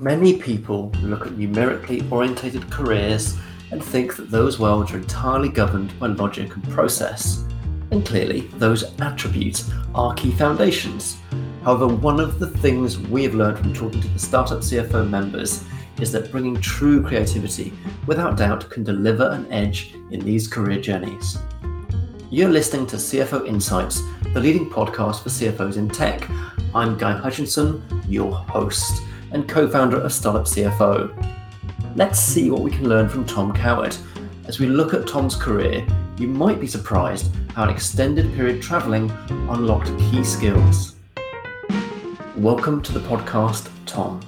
Many people look at numerically orientated careers and think that those worlds are entirely governed by logic and process. And clearly, those attributes are key foundations. However, one of the things we have learned from talking to the Startup CFO members is that bringing true creativity, without doubt, can deliver an edge in these career journeys. You're listening to CFO Insights, the leading podcast for CFOs in tech. I'm Guy Hutchinson, your host and co founder of Startup CFO. Let's see what we can learn from Tom Coward. As we look at Tom's career, you might be surprised how an extended period travelling unlocked key skills. Welcome to the podcast, Tom.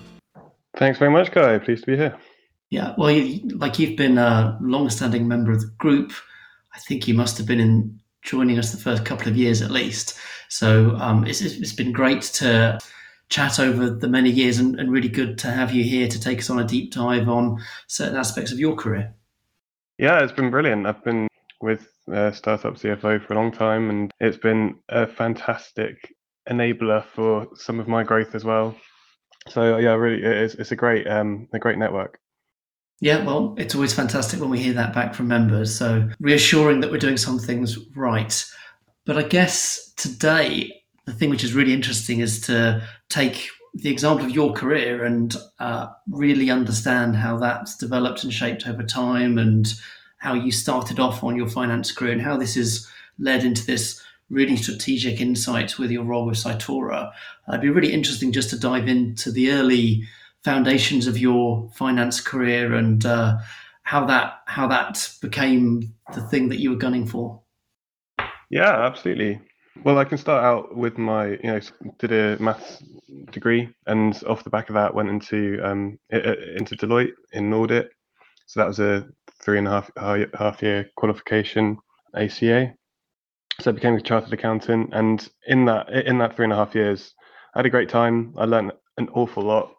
Thanks very much, Guy. Pleased to be here. Yeah, well, you, like you've been a long-standing member of the group. I think you must have been in joining us the first couple of years at least. So um, it's, it's been great to chat over the many years and, and, really good to have you here to take us on a deep dive on certain aspects of your career. Yeah, it's been brilliant. I've been with uh, Startup CFO for a long time and it's been a fantastic enabler for some of my growth as well. So yeah, really, it's, it's a great um, a great network. Yeah, well, it's always fantastic when we hear that back from members. So reassuring that we're doing some things right. But I guess today the thing which is really interesting is to take the example of your career and uh, really understand how that's developed and shaped over time and how you started off on your finance career and how this has led into this really strategic insight with your role with Cytora. It'd be really interesting just to dive into the early foundations of your finance career and uh, how that how that became the thing that you were gunning for. Yeah, absolutely. Well, I can start out with my, you know, did a maths degree, and off the back of that, went into um, into Deloitte in audit. So that was a three and a half half year qualification, ACA. So I became a chartered accountant, and in that in that three and a half years, I had a great time. I learned an awful lot,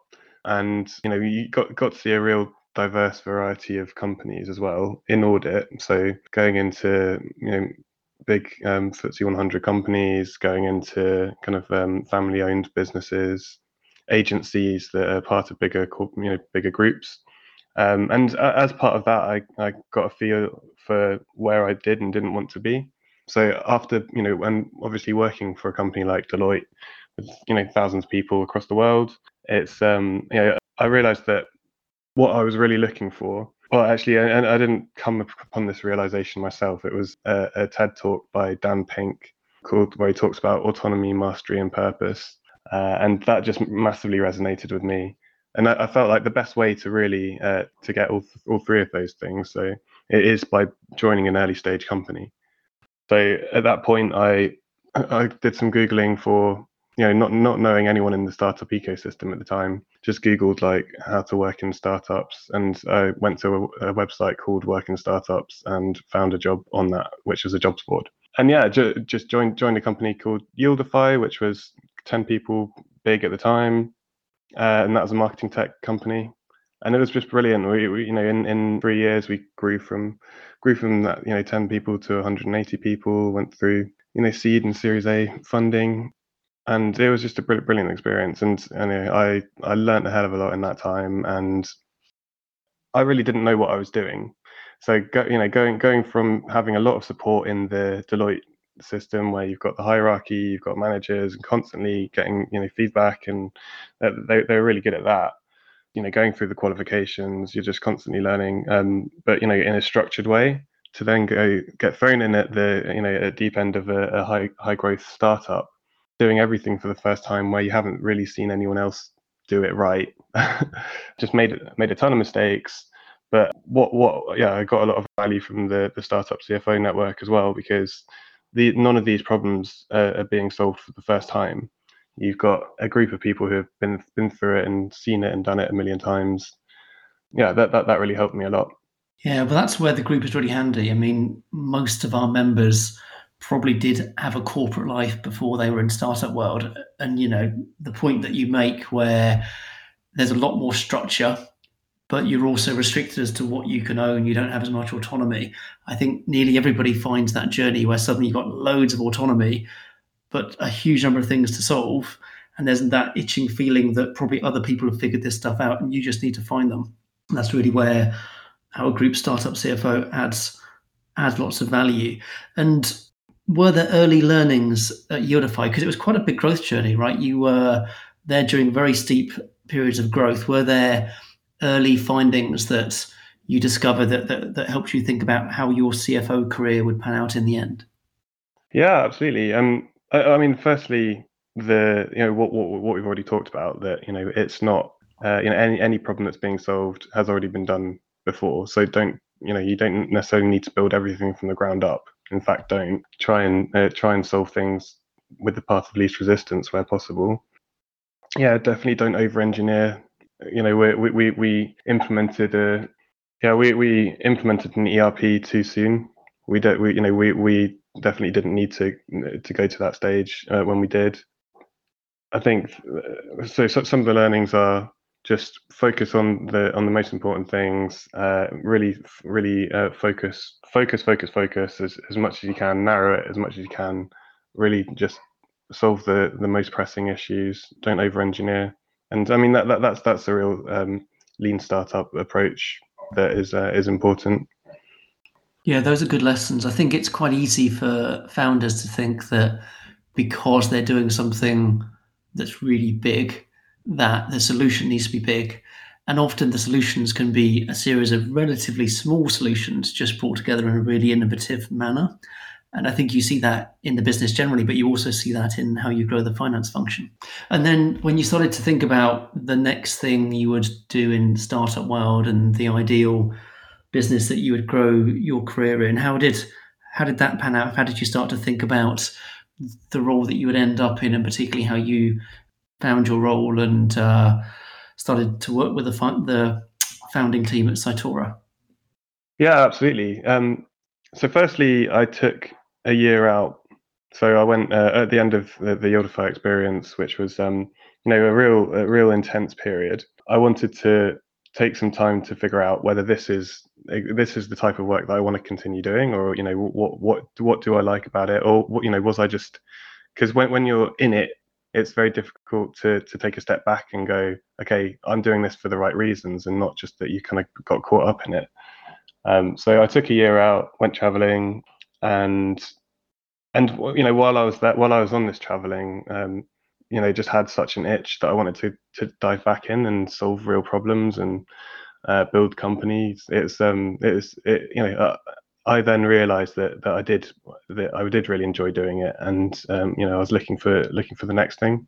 and you know, you got got to see a real diverse variety of companies as well in audit. So going into you know big um, FTSE 100 companies, going into kind of um, family-owned businesses, agencies that are part of bigger, you know, bigger groups. Um, and as part of that, I, I got a feel for where I did and didn't want to be. So after, you know, and obviously working for a company like Deloitte, with you know thousands of people across the world, it's um, you know, I realized that what I was really looking for well, actually, I, I didn't come upon this realization myself. It was a, a, TED talk by Dan Pink called where he talks about autonomy, mastery, and purpose, uh, and that just massively resonated with me. And I, I felt like the best way to really uh, to get all all three of those things, so it is by joining an early stage company. So at that point, I I did some googling for you know not not knowing anyone in the startup ecosystem at the time just googled like how to work in startups. And i went to a, a website called work in startups and found a job on that which was a jobs board. And yeah ju- just joined joined a company called Yieldify which was 10 people big at the time. Uh, and that was a marketing tech company. And it was just brilliant. We, we, you know in, in three years we grew from grew from that you know 10 people to 180 people went through you know seed and series a funding and it was just a brilliant, brilliant experience. And, and I I learned a hell of a lot in that time, and I really didn't know what I was doing. So go, you know, going going from having a lot of support in the Deloitte system where you've got the hierarchy, you've got managers, and constantly getting you know feedback, and they they're really good at that. You know, going through the qualifications, you're just constantly learning, um, but you know, in a structured way. To then go get thrown in at the you know at deep end of a, a high high growth startup doing everything for the first time where you haven't really seen anyone else do it right. Just made made a ton of mistakes. But what what yeah, I got a lot of value from the the startup CFO network as well because the none of these problems are being solved for the first time. You've got a group of people who have been been through it and seen it and done it a million times. Yeah, that that, that really helped me a lot. Yeah, well, that's where the group is really handy. I mean, most of our members probably did have a corporate life before they were in startup world and you know the point that you make where there's a lot more structure but you're also restricted as to what you can own you don't have as much autonomy i think nearly everybody finds that journey where suddenly you've got loads of autonomy but a huge number of things to solve and there's that itching feeling that probably other people have figured this stuff out and you just need to find them. And that's really where our group startup CFO adds adds lots of value. And were there early learnings at Yieldify? Because it was quite a big growth journey, right? You were there during very steep periods of growth. Were there early findings that you discovered that, that, that helped you think about how your CFO career would pan out in the end? Yeah, absolutely. Um, I, I mean, firstly, the you know what, what what we've already talked about that you know it's not uh, you know any any problem that's being solved has already been done before. So don't you know you don't necessarily need to build everything from the ground up. In fact, don't try and uh, try and solve things with the path of least resistance where possible. Yeah, definitely don't over-engineer. You know, we we we implemented a yeah we we implemented an ERP too soon. We don't we you know we we definitely didn't need to to go to that stage uh, when we did. I think uh, so, so. Some of the learnings are just focus on the on the most important things. Uh, really, really uh, focus, focus, focus, focus as as much as you can. Narrow it as much as you can. Really, just solve the the most pressing issues. Don't over engineer. And I mean that, that that's that's a real um, lean startup approach that is uh, is important. Yeah, those are good lessons. I think it's quite easy for founders to think that because they're doing something that's really big, that the solution needs to be big. And often the solutions can be a series of relatively small solutions just brought together in a really innovative manner. And I think you see that in the business generally, but you also see that in how you grow the finance function. And then when you started to think about the next thing you would do in startup world and the ideal business that you would grow your career in, how did how did that pan out? How did you start to think about the role that you would end up in, and particularly how you found your role and uh, started to work with the, the founding team at Cytora? Yeah, absolutely. Um, so, firstly, I took a year out. So I went uh, at the end of the, the Yieldify experience, which was um, you know a real a real intense period. I wanted to take some time to figure out whether this is this is the type of work that I want to continue doing, or you know what what what do I like about it, or what you know was I just because when when you're in it, it's very difficult to to take a step back and go, okay, I'm doing this for the right reasons, and not just that you kind of got caught up in it. Um, so I took a year out, went traveling, and and you know while I was that while I was on this traveling, um, you know, just had such an itch that I wanted to to dive back in and solve real problems and uh, build companies. It's um it's it you know. Uh, I then realised that that I did that I did really enjoy doing it, and um, you know I was looking for looking for the next thing.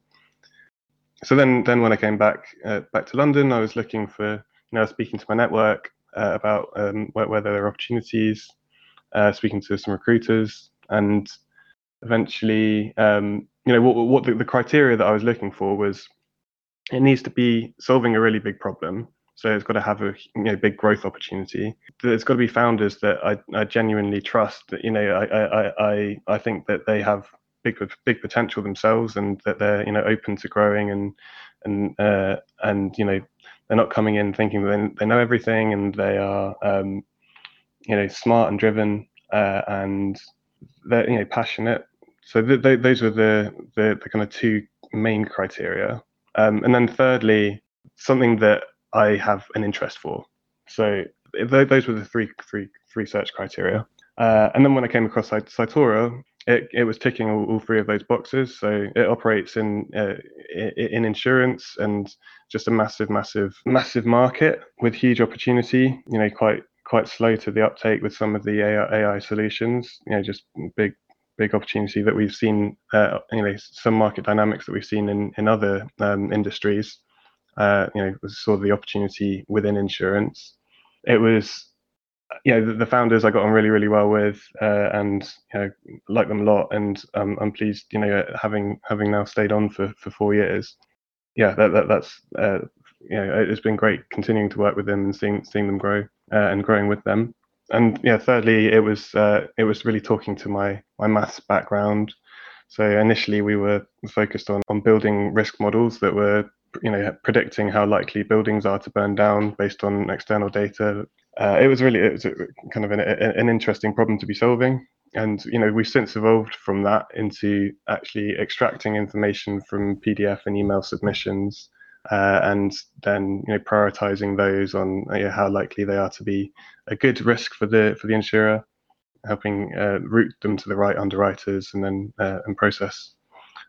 So then then when I came back uh, back to London, I was looking for you know speaking to my network uh, about um, where, there are opportunities, uh, speaking to some recruiters, and eventually um, you know what what the, the criteria that I was looking for was it needs to be solving a really big problem so it's got to have a you know big growth opportunity. There's got to be founders that I, I genuinely trust. That you know I, I I I think that they have big big potential themselves and that they're you know open to growing and and uh, and you know they're not coming in thinking that they, know everything and they are um, you know smart and driven uh, and they're you know passionate. So th- th- those were the, the the kind of two main criteria. Um, and then thirdly, something that I have an interest for. So those were the three, three, three search criteria. Uh, and then when I came across Cytora, it, it was ticking all, all, three of those boxes. So it operates in uh, in insurance and just a massive, massive, massive market with huge opportunity. You know, quite quite slow to the uptake with some of the AI, AI solutions. You know, just big big opportunity that we've seen. Uh, you know, some market dynamics that we've seen in in other um, industries uh, you know, saw the opportunity within insurance. It was, you know, the, the founders I got on really, really well with, uh, and you know, like them a lot. And um, I'm pleased, you know, having having now stayed on for, for four years. Yeah, that, that that's uh, you know, it's been great continuing to work with them and seeing seeing them grow uh, and growing with them. And yeah, thirdly, it was uh, it was really talking to my my maths background. So initially, we were focused on on building risk models that were you know predicting how likely buildings are to burn down based on external data. Uh, it was really it was kind of an, an interesting problem to be solving. and you know we've since evolved from that into actually extracting information from PDF and email submissions, uh, and then you know prioritizing those on you know, how likely they are to be a good risk for the for the insurer, helping uh, route them to the right underwriters and then uh, and process.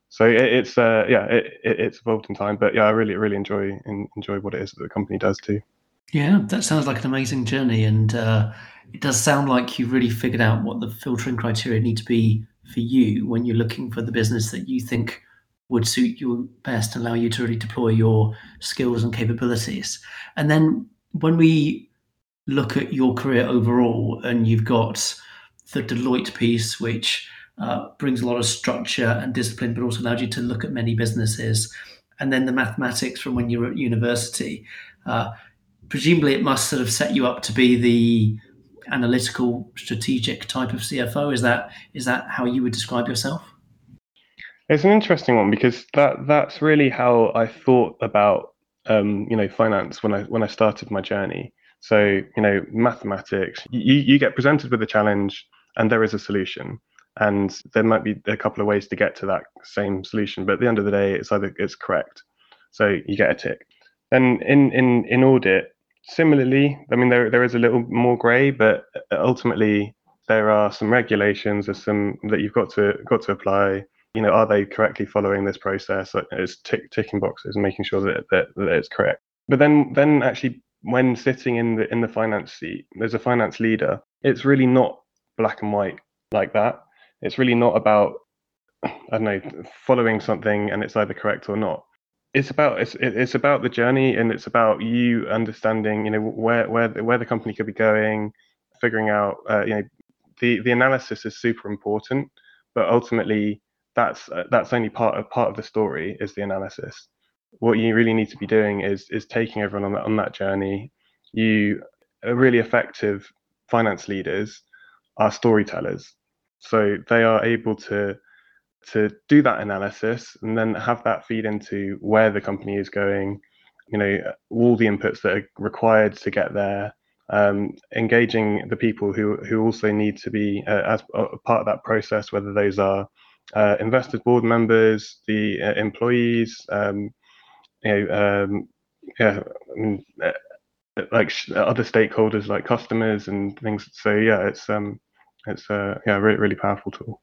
So it, it's uh, yeah it, it, it's evolved in time, but yeah I really really enjoy enjoy what it is that the company does too. Yeah, that sounds like an amazing journey, and uh, it does sound like you've really figured out what the filtering criteria need to be for you when you're looking for the business that you think would suit you best, allow you to really deploy your skills and capabilities. And then when we look at your career overall, and you've got the Deloitte piece, which uh, brings a lot of structure and discipline, but also allows you to look at many businesses, and then the mathematics from when you were at university. Uh, presumably, it must sort of set you up to be the analytical, strategic type of CFO. Is that is that how you would describe yourself? It's an interesting one because that that's really how I thought about um, you know finance when I when I started my journey. So you know mathematics, you you get presented with a challenge and there is a solution, and there might be a couple of ways to get to that same solution, but at the end of the day, it's either it's correct, so you get a tick. And in in in audit, similarly, I mean there there is a little more grey, but ultimately there are some regulations, there's some that you've got to got to apply you know, are they correctly following this process? It's tick, ticking boxes and making sure that, that, that it's correct. But then, then actually, when sitting in the in the finance seat, there's a finance leader. It's really not black and white like that. It's really not about I don't know following something and it's either correct or not. It's about it's it's about the journey and it's about you understanding you know where where where the company could be going, figuring out uh, you know the the analysis is super important, but ultimately that's uh, that's only part of part of the story is the analysis. What you really need to be doing is is taking everyone on that on that journey. You are really effective finance leaders are storytellers, so they are able to to do that analysis and then have that feed into where the company is going. You know all the inputs that are required to get there. Um, engaging the people who who also need to be uh, as a part of that process, whether those are uh, investors, board members, the uh, employees, um, you know, um, yeah, I mean, uh, like other stakeholders like customers and things. So yeah, it's um, it's a yeah, really really powerful tool.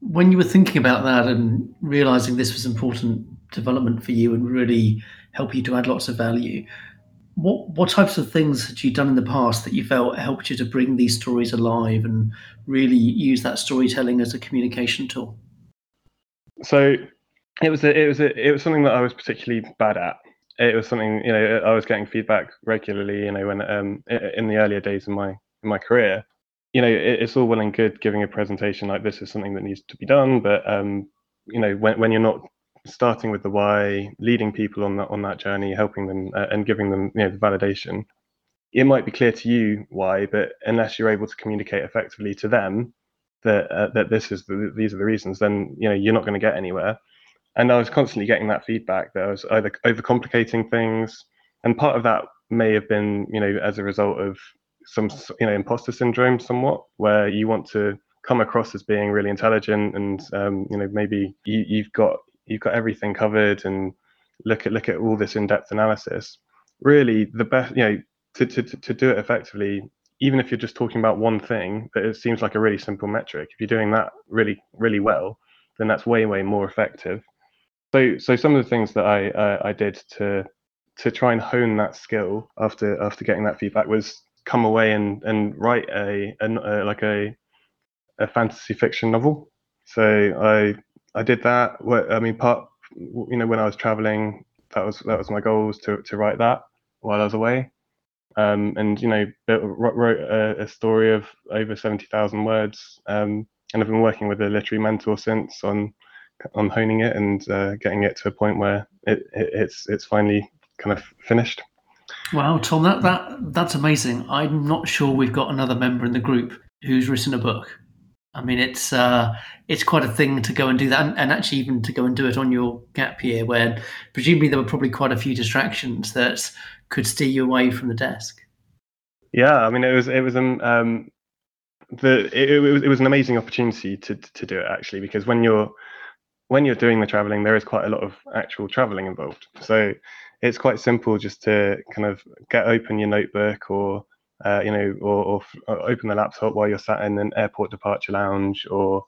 When you were thinking about that and realizing this was important development for you and really help you to add lots of value, what what types of things had you done in the past that you felt helped you to bring these stories alive and really use that storytelling as a communication tool? So it was a, it was a, it was something that I was particularly bad at. It was something you know I was getting feedback regularly. You know when um in the earlier days of my in my career, you know it, it's all well and good giving a presentation like this is something that needs to be done, but um you know when when you're not starting with the why, leading people on that on that journey, helping them uh, and giving them you know the validation. It might be clear to you why, but unless you're able to communicate effectively to them, that uh, that this is the, these are the reasons, then you know you're not going to get anywhere. And I was constantly getting that feedback that I was either overcomplicating things, and part of that may have been you know as a result of some you know imposter syndrome somewhat, where you want to come across as being really intelligent and um, you know maybe you, you've got you've got everything covered and look at look at all this in-depth analysis. Really, the best you know to, to, to do it effectively, even if you're just talking about one thing, that it seems like a really simple metric. If you're doing that really, really well, then that's way, way more effective. So, so some of the things that I uh, I did to to try and hone that skill after after getting that feedback was come away and and write a, a, a like a a fantasy fiction novel. So I I did that. I mean, part you know when I was traveling, that was that was my goal was to to write that while I was away um, and you know wrote a, a story of over seventy thousand words, um, and I've been working with a literary mentor since on on honing it and uh, getting it to a point where it, it, it's it's finally kind of finished. Wow, Tom, that that that's amazing. I'm not sure we've got another member in the group who's written a book. I mean, it's uh, it's quite a thing to go and do that, and, and, actually even to go and do it on your gap year, where presumably there were probably quite a few distractions that could steer you away from the desk. Yeah, I mean, it was it was um, um the it, it, was, it was an amazing opportunity to to do it actually because when you're when you're doing the traveling, there is quite a lot of actual traveling involved. So it's quite simple just to kind of get open your notebook or uh, you know, or, or, or, open the laptop while you're sat in an airport departure lounge, or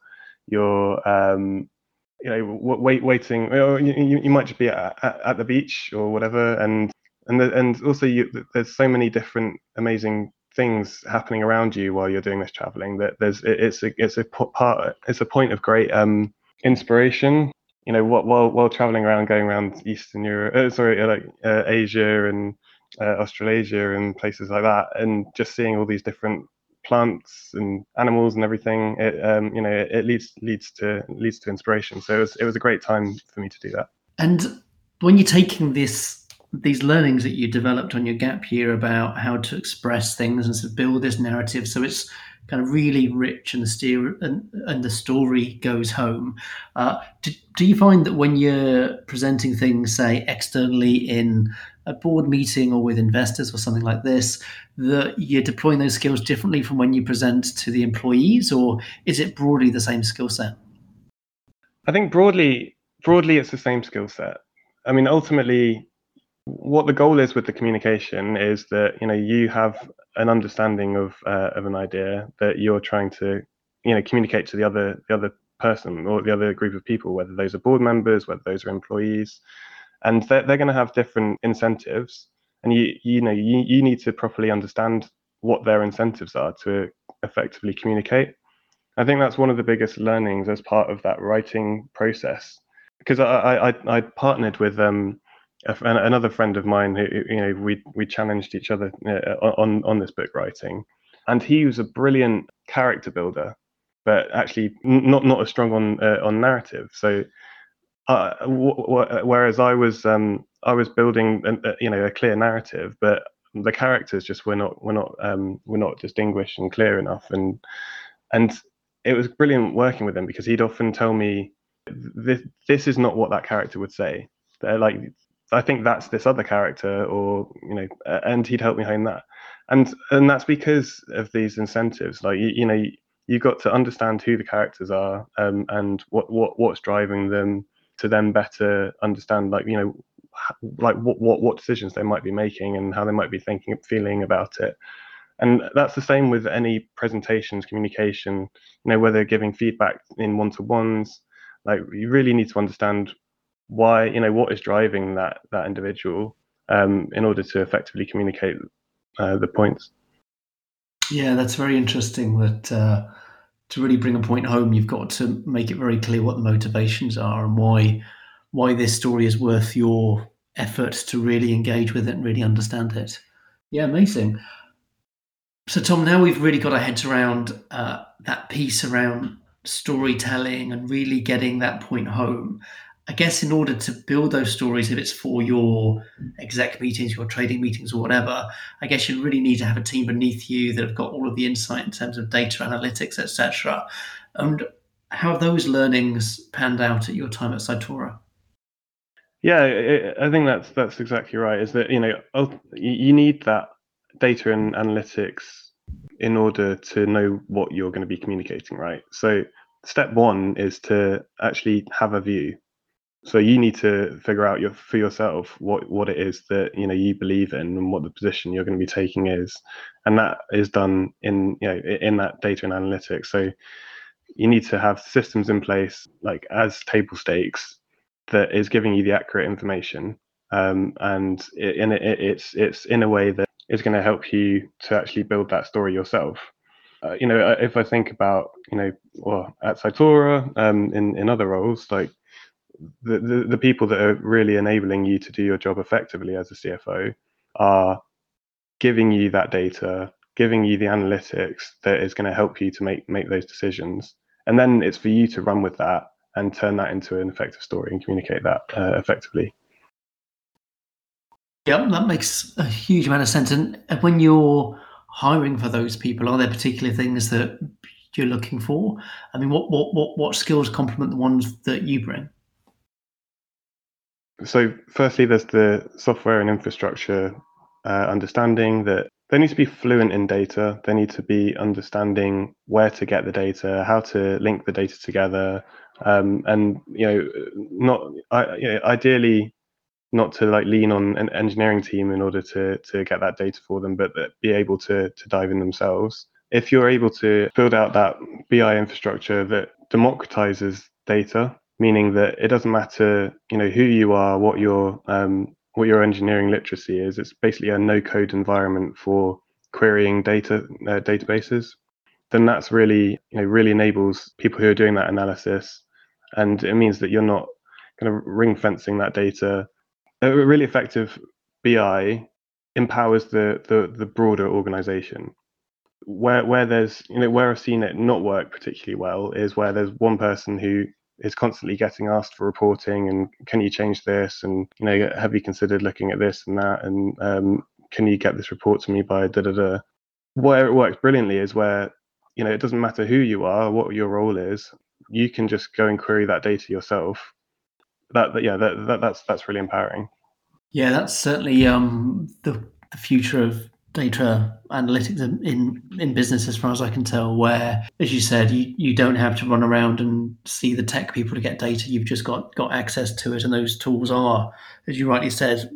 you're, um, you know, wait, waiting. Or you, you might just be at, at, at, the beach or whatever, and and the, and also you, there's so many different amazing things happening around you while you're doing this traveling that there's it, it's a it's a part it's a point of great um inspiration you know while while traveling around going around eastern europe uh, sorry uh, like uh, asia and uh, australasia and places like that and just seeing all these different plants and animals and everything it um you know it, it leads leads to leads to inspiration. So it was it was a great time for me to do that. And when you're taking this these learnings that you developed on your gap year about how to express things and to build this narrative. So it's kind of really rich and the steer and, and the story goes home. Uh, do, do you find that when you're presenting things say externally in a board meeting or with investors or something like this that you're deploying those skills differently from when you present to the employees or is it broadly the same skill set? I think broadly broadly it's the same skill set. I mean ultimately what the goal is with the communication is that you know you have an understanding of uh, of an idea that you're trying to you know communicate to the other the other person or the other group of people whether those are board members whether those are employees. And they're, they're going to have different incentives. And you you know you, you need to properly understand what their incentives are to effectively communicate. I think that's one of the biggest learnings as part of that writing process. Because i i i partnered with um another friend of mine who you know we we challenged each other uh, on on this book writing. And he was a brilliant character builder but actually not not as strong on uh, on narrative. So uh, w- w- whereas i was um i was building a, you know a clear narrative but the characters just were not were not um were not distinguished and clear enough. And and it was brilliant working with him because he'd often tell me this this is not what that character would say. They're like I think that's this other character, or you know, and he'd help me hone that, and and that's because of these incentives. Like you, you know, you got to understand who the characters are, um, and what what what's driving them to then better understand, like you know, like what what what decisions they might be making and how they might be thinking, feeling about it. And that's the same with any presentations, communication. You know, whether giving feedback in one-to-ones, like you really need to understand why you know what is driving that that individual um, in order to effectively communicate uh, the points. Yeah, that's very interesting. That uh, to really bring a point home, you've got to make it very clear what the motivations are and why why this story is worth your effort to really engage with it and really understand it. Yeah, amazing. So, Tom, now we've really got our heads around uh, that piece around storytelling and really getting that point home. I guess in order to build those stories, if it's for your exec meetings, your trading meetings, or whatever, I guess you really need to have a team beneath you that have got all of the insight in terms of data analytics, etc. And how have those learnings panned out at your time at Cytora? Yeah, I think that's that's exactly right. Is that you know oh, you need that data and analytics in order to know what you're going to be communicating, right? So step one is to actually have a view so you need to figure out your for yourself what what it is that you know you believe in and what the position you're going to be taking is. And that is done in you know in that data and analytics. So you need to have systems in place like as table stakes that is giving you the accurate information um, and it, it, it's it's in a way that is going to help you to actually build that story yourself. Uh, you know if i think about you know well at Cytora um, in in other roles like the, the, people that are really enabling you to do your job effectively as a CFO are giving you that data, giving you the analytics that is going to help you to make make those decisions, and then it's for you to run with that and turn that into an effective story and communicate that uh, effectively. Yeah, that makes a huge amount of sense. And when you're hiring for those people, are there particular things that you're looking for? I mean, what what what what skills complement the ones that you bring? So firstly there's the software and infrastructure uh, understanding that they need to be fluent in data. They need to be understanding where to get the data, how to link the data together, um, and you know, not I, you know, ideally not to like lean on an engineering team in order to to get that data for them, but be able to to dive in themselves. If you're able to build out that BI infrastructure that democratizes data, meaning that it doesn't matter, you know, who you are, what your um, what your engineering literacy is. It's basically a no-code environment for querying data uh, databases. Then that's really, you know, really enables people who are doing that analysis, and it means that you're not kind of ring fencing that data a really effective BI empowers the, the, the broader organization. Where where there's you know where I've seen it not work particularly well is where there's one person who is constantly getting asked for reporting and can you change this and you know have you considered looking at this and that and um, can you get this report to me by da da da. Where it works brilliantly is where you know it doesn't matter who you are, what your role is, you can just go and query that data yourself that, that yeah, that, that, that's that's really empowering. Yeah, that's certainly um, the the future of data analytics in in business as far as I can tell where as you said you, you don't have to run around and see the tech people to get data. You've just got got access to it and those tools are as you rightly said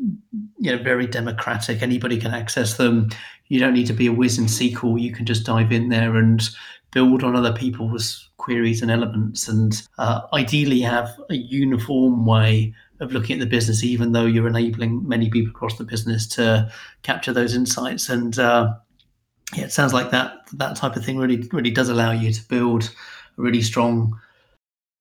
you know very democratic. Anybody can access them. You don't need to be a whiz in SQL you can just dive in there and build on other people's queries and elements and uh, ideally have a uniform way of looking at the business, even though you're enabling many people across the business to capture those insights. And uh, yeah, it sounds like that that type of thing really really does allow you to build a really strong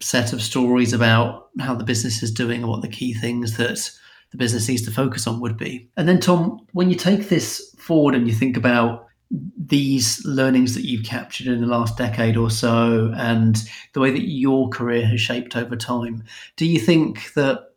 set of stories about how the business is doing and what the key things that the business needs to focus on would be. And then Tom, when you take this forward and you think about these learnings that you've captured in the last decade or so and the way that your career has shaped over time, do you think that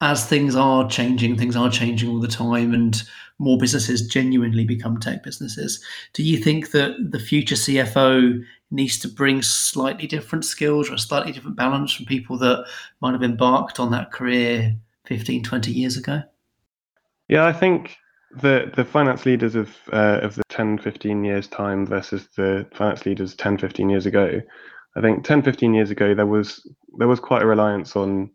as things are changing, things are changing all the time, and more businesses genuinely become tech businesses, do you think that the future CFO needs to bring slightly different skills or a slightly different balance from people that might have embarked on that career 15, 20 years ago? Yeah, I think the the finance leaders of uh, of the 10 15 years time versus the finance leaders 10 15 years ago i think 10 15 years ago there was there was quite a reliance on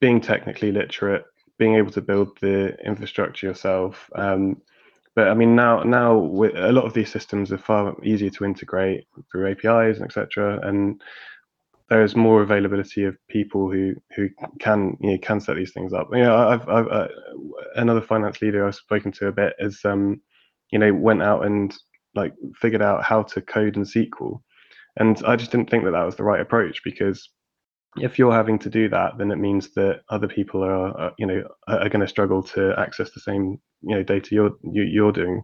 being technically literate being able to build the infrastructure yourself um, but i mean now now with a lot of these systems are far easier to integrate through apis and etc and there's more availability of people who who can you know can set these things up. You know, I've, I've uh, another finance leader I've spoken to a bit is um, you know went out and like figured out how to code in SQL, and I just didn't think that that was the right approach because if you're having to do that, then it means that other people are, are you know are, going to struggle to access the same you know data you're you, are you are doing.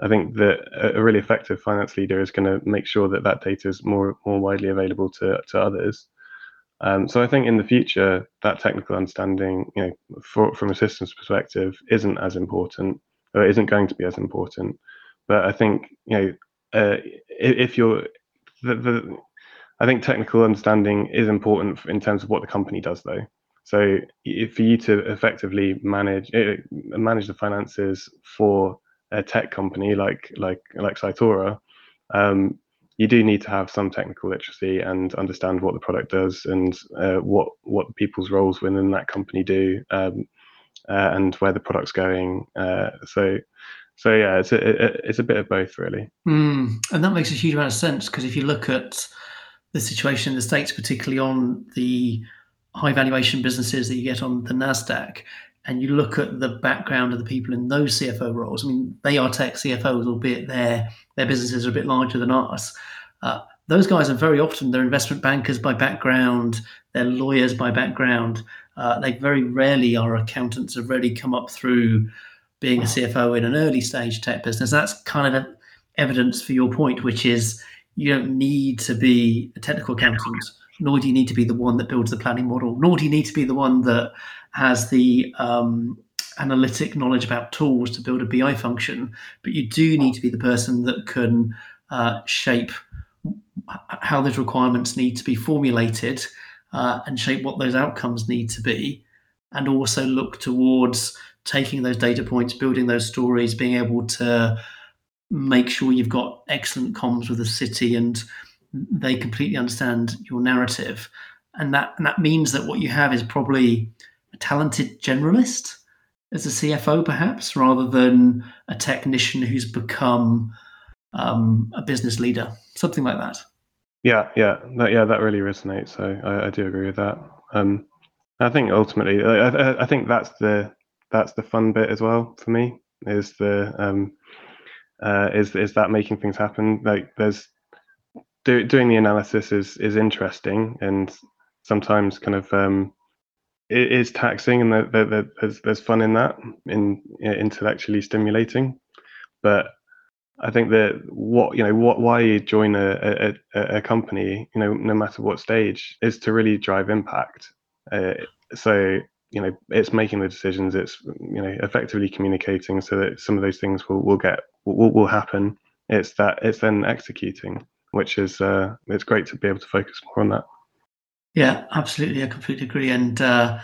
I think that a really effective finance leader is going to make sure that that data is more more widely available to to others. Um, so I think in the future that technical understanding, you know, for, from a systems perspective, isn't as important or isn't going to be as important. But I think you know uh, if you're the, the I think technical understanding is important in terms of what the company does, though. So for you to effectively manage eh, manage the finances for a tech company like like like Cytora, um, you do need to have some technical literacy and understand what the product does and uh, what what people's roles within that company do um, uh, and where the product's going. Uh, so so yeah, it's a it's a bit of both really. Mm, and that makes a huge amount of sense because if you look at the situation in the states, particularly on the high valuation businesses that you get on the Nasdaq, and you look at the background of the people in those CFO roles, I mean, they are tech CFOs, albeit their their businesses are a bit larger than us. Uh, those guys are very often they're investment bankers by background, they're lawyers by background. Uh, they very rarely are accountants. Have really come up through being a CFO in an early stage tech business. That's kind of evidence for your point, which is you don't need to be a technical accountant, nor do you need to be the one that builds the planning model, nor do you need to be the one that has the um, analytic knowledge about tools to build a BI function, but you do need to be the person that can uh, shape how those requirements need to be formulated uh, and shape what those outcomes need to be, and also look towards taking those data points, building those stories, being able to make sure you've got excellent comms with the city and they completely understand your narrative. And that and that means that what you have is probably a talented generalist as a CFO, perhaps, rather than a technician who's become um, a business leader, something like that. Yeah, yeah, that, yeah, that really resonates. So I, I do agree with that. Um, I think ultimately, I, I, think that's the that's the fun bit as well for me. Is the um, uh, is is that making things happen? Like there's do, doing the analysis is is interesting and sometimes kind of um, it is taxing and the, the, the, there's there's fun in that in intellectually stimulating but I think that what you know what why you join a, a, a company you know no matter what stage is to really drive impact uh, so you know it's making the decisions it's you know effectively communicating so that some of those things will, will get will, will happen it's that it's then executing which is uh, it's great to be able to focus more on that yeah, absolutely. I completely agree. And uh,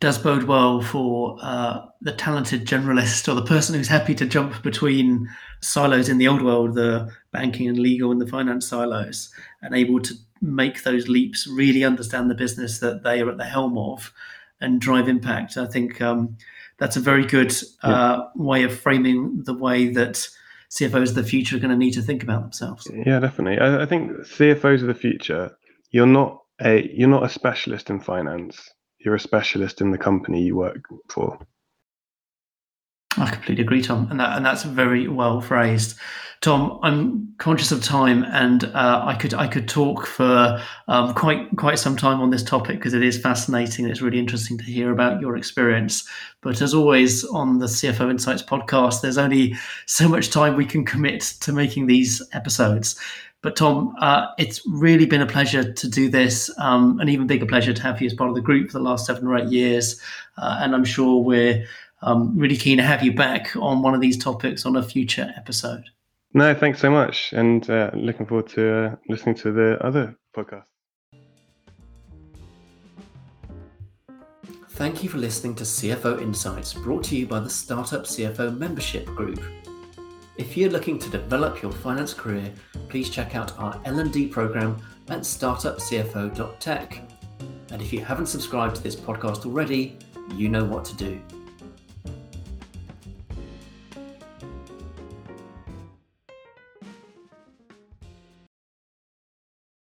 does bode well for uh, the talented generalist or the person who's happy to jump between silos in the old world, the banking and legal and the finance silos, and able to make those leaps, really understand the business that they are at the helm of and drive impact. I think um, that's a very good uh, yeah. way of framing the way that CFOs of the future are going to need to think about themselves. Yeah, definitely. I, I think CFOs of the future, you're not a you're not a specialist in finance. You're a specialist in the company you work for. I completely agree, Tom, and that and that's very well phrased. Tom, I'm conscious of time, and uh, I could I could talk for um, quite quite some time on this topic because it is fascinating. It's really interesting to hear about your experience. But as always on the CFO Insights podcast, there's only so much time we can commit to making these episodes. But Tom, uh, it's really been a pleasure to do this, um, an even bigger pleasure to have you as part of the group for the last seven or eight years. Uh, and I'm sure we're um, really keen to have you back on one of these topics on a future episode. No, thanks so much, and uh, looking forward to uh, listening to the other podcast. Thank you for listening to CFO Insights, brought to you by the Startup CFO Membership Group. If you're looking to develop your finance career, please check out our L&D program at startupcfo.tech. And if you haven't subscribed to this podcast already, you know what to do.